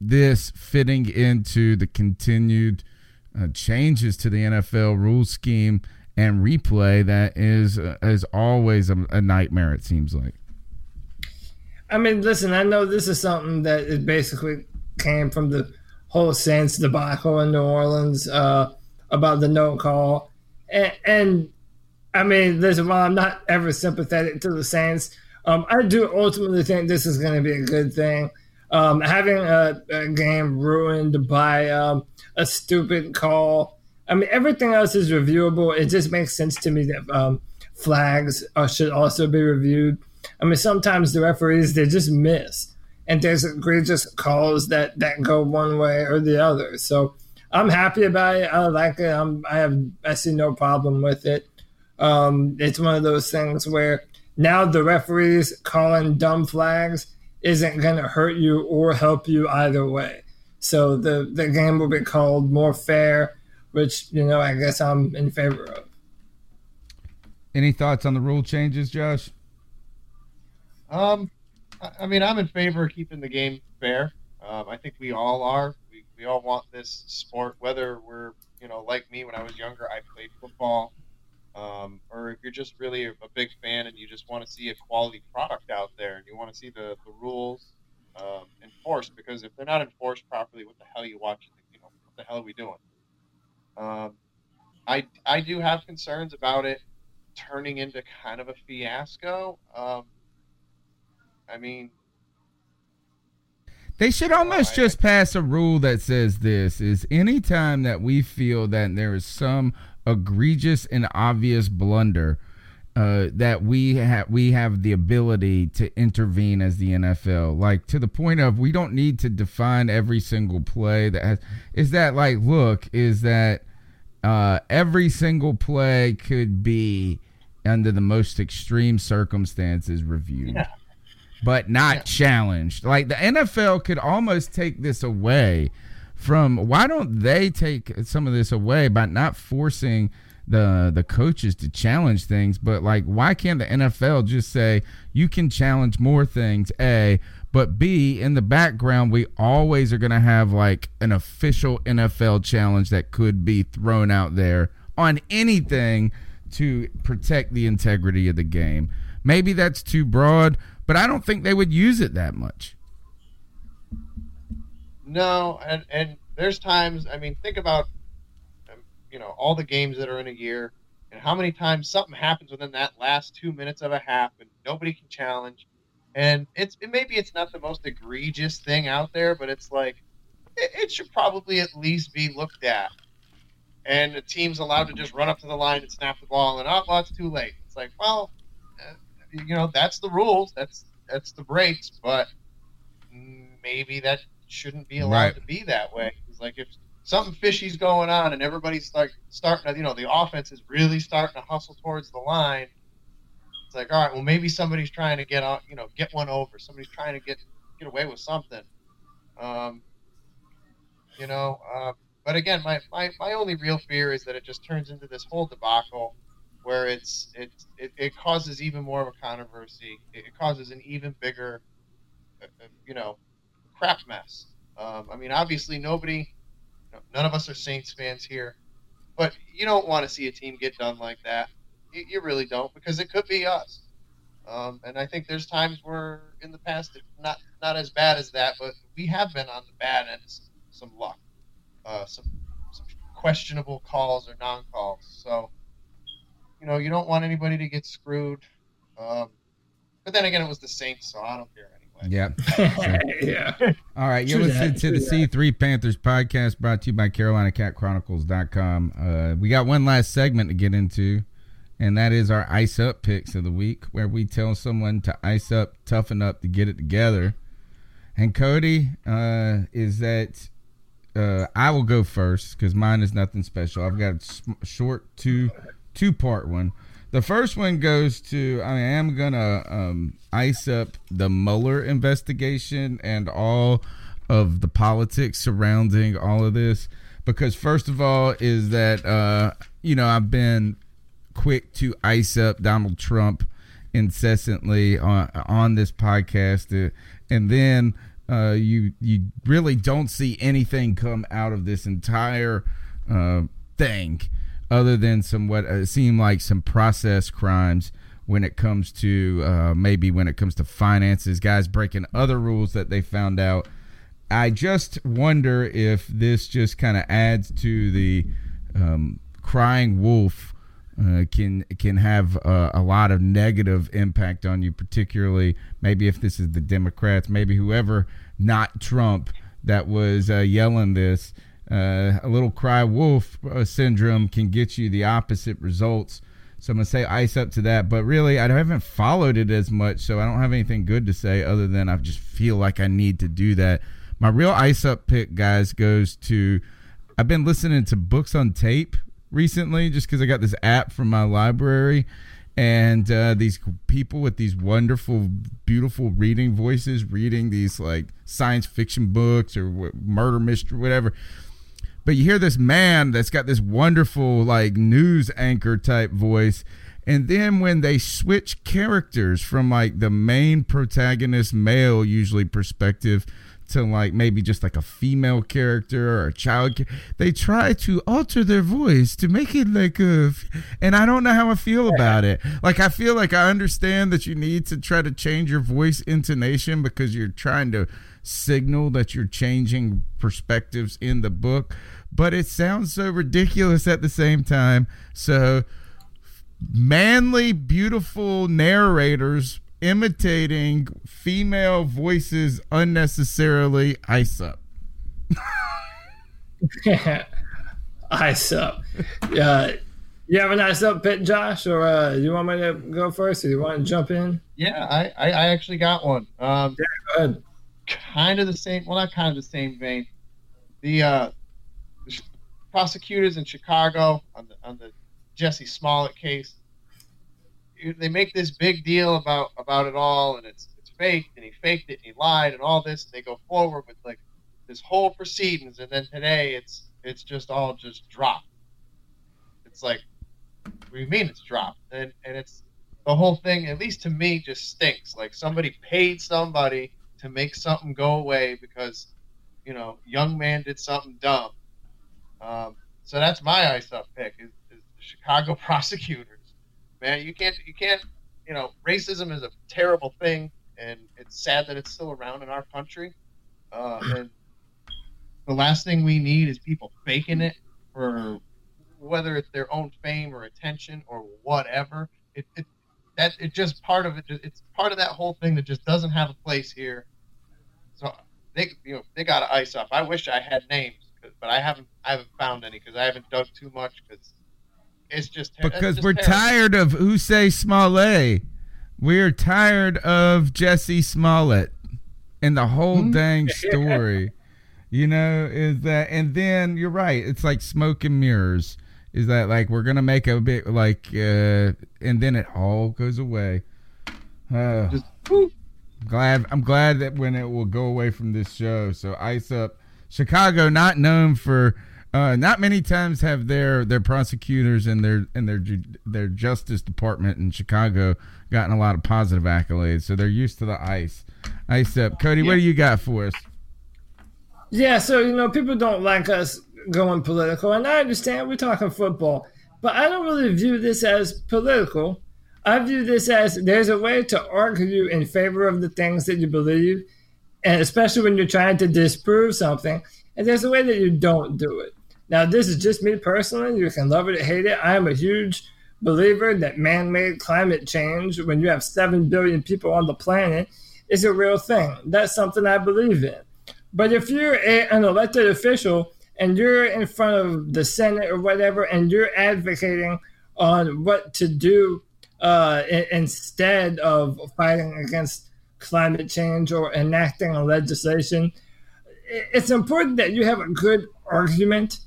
this fitting into the continued uh, changes to the NFL rule scheme and replay that is uh, is always a, a nightmare. It seems like. I mean, listen, I know this is something that it basically came from the whole Saints debacle in New Orleans uh, about the no call. And, and I mean, listen, while I'm not ever sympathetic to the Saints, um, I do ultimately think this is going to be a good thing. Um, having a, a game ruined by um, a stupid call. I mean, everything else is reviewable. It just makes sense to me that um, flags uh, should also be reviewed. I mean, sometimes the referees they just miss, and there's egregious calls that that go one way or the other. So I'm happy about it. I like it. I'm, I have I see no problem with it. Um, it's one of those things where now the referees calling dumb flags isn't going to hurt you or help you either way. So the the game will be called more fair, which you know I guess I'm in favor of. Any thoughts on the rule changes, Josh? Um, I, I mean, I'm in favor of keeping the game fair. Um, I think we all are. We, all want this sport, whether we're, you know, like me when I was younger, I played football, um, or if you're just really a, a big fan and you just want to see a quality product out there and you want to see the, the rules um, enforced, because if they're not enforced properly, what the hell are you watching? You know, what the hell are we doing? Um, I, I do have concerns about it turning into kind of a fiasco. Um, I mean, They should almost I- just pass a rule that says this is anytime that we feel that there is some egregious and obvious blunder uh, that we have we have the ability to intervene as the NFL like to the point of we don't need to define every single play that has is that like look is that uh, every single play could be under the most extreme circumstances reviewed Yeah. But not challenged. Like the NFL could almost take this away from why don't they take some of this away by not forcing the the coaches to challenge things? But like why can't the NFL just say you can challenge more things a but b in the background we always are going to have like an official NFL challenge that could be thrown out there on anything to protect the integrity of the game. Maybe that's too broad but I don't think they would use it that much. No, and and there's times. I mean, think about um, you know all the games that are in a year, and how many times something happens within that last two minutes of a half, and nobody can challenge. And it's it, maybe it's not the most egregious thing out there, but it's like it, it should probably at least be looked at. And the team's allowed to just run up to the line and snap the ball, and oh, well, it's too late. It's like, well, you know, that's the rules. That's that's the breaks, but maybe that shouldn't be allowed Right. to be that way. It's like if something fishy's going on and everybody's like starting to, you know, the offense is really starting to hustle towards the line. It's like, all right, well, maybe somebody's trying to get out, you know, get one over. Somebody's trying to get get away with something. Um, you know, uh, but again, my, my, my only real fear is that it just turns into this whole debacle where it's it's it, it causes even more of a controversy. It, it causes an even bigger, uh, uh, you know, crap mess. Um, I mean, obviously, nobody, none of us are Saints fans here, but you don't want to see a team get done like that. You, you really don't, because it could be us. Um, and I think there's times where in the past, not not as bad as that, but we have been on the bad end some luck, uh, some some questionable calls or non-calls. So, you know, you don't want anybody to get screwed. Um, but then again, it was the Saints, so I don't care anyway. Yeah. yeah. All right, you're True listening that, to the that. C3 Panthers podcast brought to you by CarolinaCatChronicles.com. Uh, we got one last segment to get into, and that is our ice up picks of the week, where we tell someone to ice up, toughen up to get it together. And Cody, uh, is that uh, I will go first because mine is nothing special. I've got a sm- short two two part one. The first one goes to I am gonna um, ice up the Mueller investigation and all of the politics surrounding all of this. Because first of all is that uh, you know I've been quick to ice up Donald Trump incessantly on on this podcast, uh, and then uh, you you really don't see anything come out of this entire uh, thing other than some what uh, seem like some process crimes when it comes to uh, maybe when it comes to finances, guys breaking other rules that they found out. I just wonder if this just kind of adds to the um, crying wolf uh, can can have uh, a lot of negative impact on you, particularly maybe if this is the Democrats, maybe whoever not Trump that was uh, yelling this. Uh, a little cry wolf uh, syndrome can get you the opposite results. So I'm gonna say ice up to that, but really I haven't followed it as much, so I don't have anything good to say other than I just feel like I need to do that. My real ice up pick, guys, goes to I've been listening to books on tape recently just because I got this app from my library and uh, these people with these wonderful, beautiful reading voices reading these like science fiction books or murder mystery, whatever. But you hear this man that's got this wonderful like news anchor type voice. And then when they switch characters from like the main protagonist male usually perspective to like maybe just like a female character or a child, they try to alter their voice to make it like a And I don't know how I feel about it. Like I feel like I understand that you need to try to change your voice intonation because you're trying to signal that you're changing perspectives in the book, but it sounds so ridiculous at the same time. So manly, beautiful narrators imitating female voices unnecessarily. Ice up. ice up. Uh, you have an ice up pit, Josh, or uh, do you want me to go first, or do you want to jump in? Yeah, I, I, I actually got one. Um, Go ahead. Kind of the same. Well, not kind of the same vein. The, uh, the prosecutors in Chicago on the on the Jussie Smollett case. They make this big deal about about it all, and it's it's fake, and he faked it, and he lied, and all this. And they go forward with like this whole proceedings, and then today it's it's just all just dropped. It's like, you mean it's dropped? And and it's the whole thing. At least to me, just stinks. Like somebody paid somebody to make something go away because you know young man did something dumb. Um, so that's my ice up pick is, is the Chicago prosecutors. Man, you can't you can't you know racism is a terrible thing, and it's sad that it's still around in our country. Uh, and the last thing we need is people faking it for whether it's their own fame or attention or whatever. It, it that it just part of it. It's part of that whole thing that just doesn't have a place here. So they you know they got to ice off. I wish I had names, but I haven't I haven't found any because I haven't dug too much because it's just because just we're terrible. tired of Jussie Smollett. We're tired of Jussie Smollett and the whole Hmm? dang story. you know, is that and then you're right. It's like smoke and mirrors. Is that like we're gonna make a bit like uh and then it all goes away. Uh, Just- glad I'm glad that when it will go away from this show. So ice up Chicago, not known for uh, not many times have their their prosecutors and their and their ju- their justice department in Chicago gotten a lot of positive accolades. So they're used to the ice. Ice up, Cody. What do you got for us? Yeah, so you know, people don't like us going political, and I understand we're talking football, but I don't really view this as political. I view this as there's a way to argue in favor of the things that you believe, and especially when you're trying to disprove something, and there's a way that you don't do it. Now, this is just me personally. You can love it or hate it. I am a huge believer that man made climate change, when you have 7 billion people on the planet, is a real thing. That's something I believe in. But if you're a, an elected official and you're in front of the Senate or whatever, and you're advocating on what to do uh, instead of fighting against climate change or enacting a legislation, it's important that you have a good argument.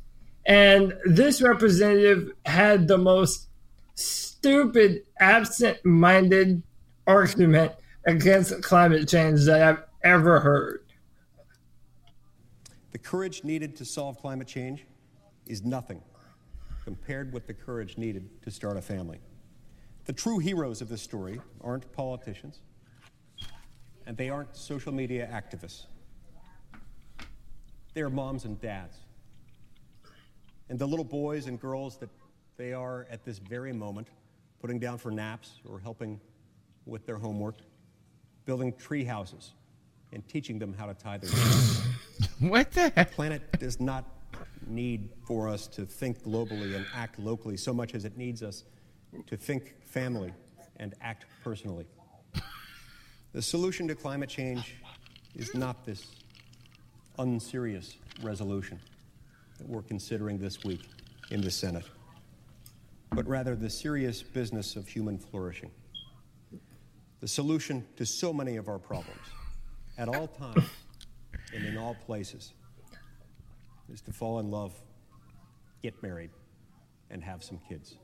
And this representative had the most stupid, absent minded argument against climate change that I've ever heard. The courage needed to solve climate change is nothing compared with the courage needed to start a family. The true heroes of this story aren't politicians, and they aren't social media activists. They are moms and dads. And the little boys and girls that they are at this very moment putting down for naps or helping with their homework, building tree houses, and teaching them how to tie their shoes. What the heck? The planet does not need for us to think globally and act locally so much as it needs us to think family and act personally. The solution to climate change is not this unserious resolution that we're considering this week in the Senate, but rather the serious business of human flourishing. The solution to so many of our problems at all times and in all places is to fall in love, get married, and have some kids.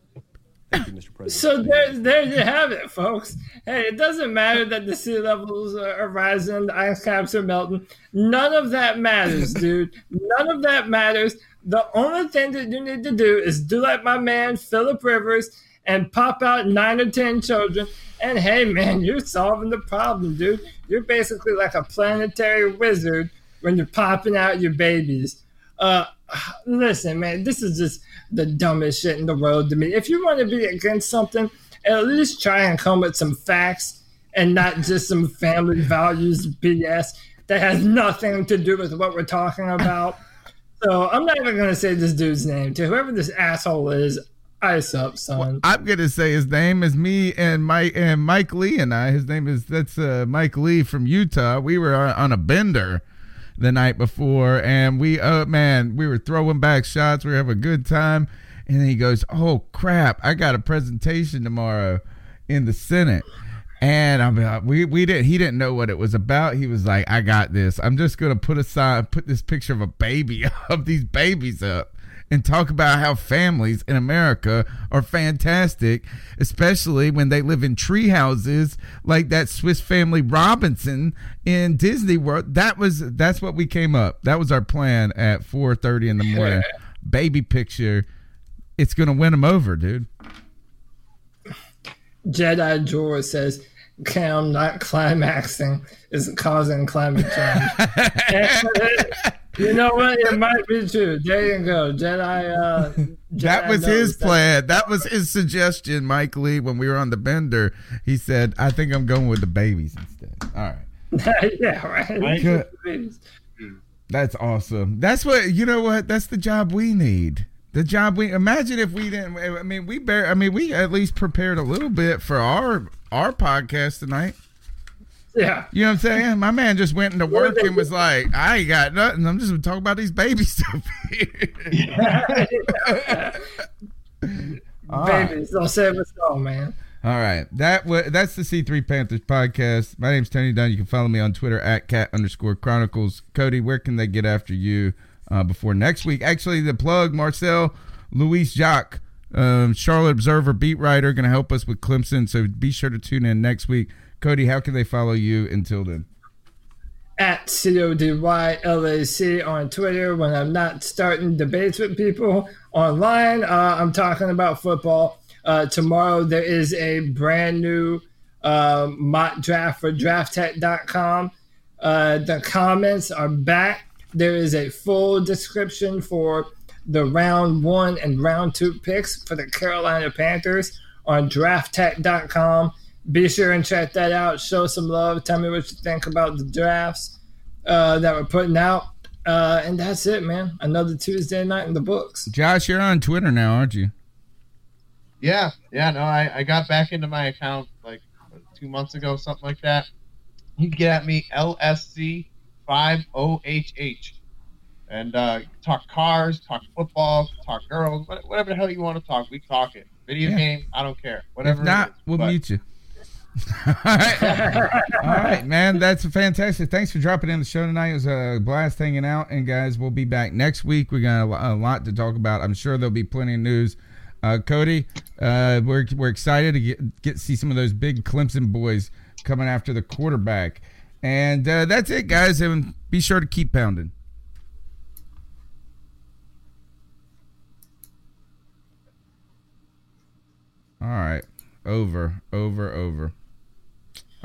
Thank you, Mr. President. So there, there you have it, folks. Hey, it doesn't matter that the sea levels are rising, the ice caps are melting. None of that matters, dude. None of that matters. The only thing that you need to do is do like my man Philip Rivers and pop out nine or ten children. And hey, man, you're solving the problem, dude. You're basically like a planetary wizard when you're popping out your babies. Uh, listen, man, this is just the dumbest shit in the world to me. If you want to be against something, at least try and come with some facts and not just some family values BS that has nothing to do with what we're talking about. So I'm not even gonna say this dude's name. To whoever this asshole is, ice up, son. I'm gonna say his name is me and Mike and Mike Lee and I. His name is that's uh, Mike Lee from Utah. We were on, on a bender the night before, and we oh man, we were throwing back shots. We were having a good time, and then he goes, "Oh crap, I got a presentation tomorrow in the Senate." And I'm like, we we didn't he didn't know what it was about. He was like, I got this. I'm just gonna put aside put this picture of a baby of these babies up and talk about how families in America are fantastic, especially when they live in tree houses like that Swiss Family Robinson in Disney World. That was that's what we came up. That was our plan at 4:30 in the morning. Baby picture. It's gonna win them over, dude. Jedi George says Cam not climaxing is causing climate change. And, you know what? It might be true. There you go, Jedi. Uh, That was his that- plan. That was his suggestion, Mike Lee, when we were on the bender. He said, I think I'm going with the babies instead. All right. yeah, right. Good. That's awesome. That's what you know. What that's the job we need. The job we imagine if we didn't. I mean, we bear. I mean, we at least prepared a little bit for our our podcast tonight. Yeah. You know what I'm saying? My man just went into work and was like, I ain't got nothing. I'm just gonna talk about these baby stuff here. Babies, don't save us all, man. All right. That w- that's the C3 Panthers podcast. My name's Tony Dunn. You can follow me on Twitter at cat underscore chronicles. Cody, where can they get after you uh, before next week? Actually, the plug, Marcel Louis-Jacques, um, Charlotte Observer beat writer, going to help us with Clemson. So be sure to tune in next week. Cody, how can they follow you until then? At C-O-D-Y-L-A-C on Twitter when I'm not starting debates with people online. Uh, I'm talking about football. Uh, tomorrow there is a brand new uh, mock draft for drafttek.com. Uh, the comments are back. There is a full description for the round one and round two picks for the Carolina Panthers on drafttek.com. Be sure and check that out. Show some love. Tell me what you think about the drafts uh, that we're putting out. Uh, and that's it, man. Another Tuesday night in the books. Josh, you're on Twitter now, aren't you? Yeah, yeah. No, I, I got back into my account like two months ago, something like that. You can get at me LSC five O H H, and uh, talk cars, talk football, talk girls, whatever the hell you want to talk. We talk it. Video Yeah. game, I don't care. Whatever. If not, it is. we'll But- mute you. All right. All right, man. That's fantastic. Thanks for dropping in the show tonight. It was a blast hanging out. And guys, we'll be back next week. We got a, lot to talk about. I'm sure there'll be plenty of news. Uh, Cody, uh, we're we're excited to get get see some of those big Clemson boys coming after the quarterback. And uh, that's it, guys. And be sure to keep pounding. All right. Over, over, over.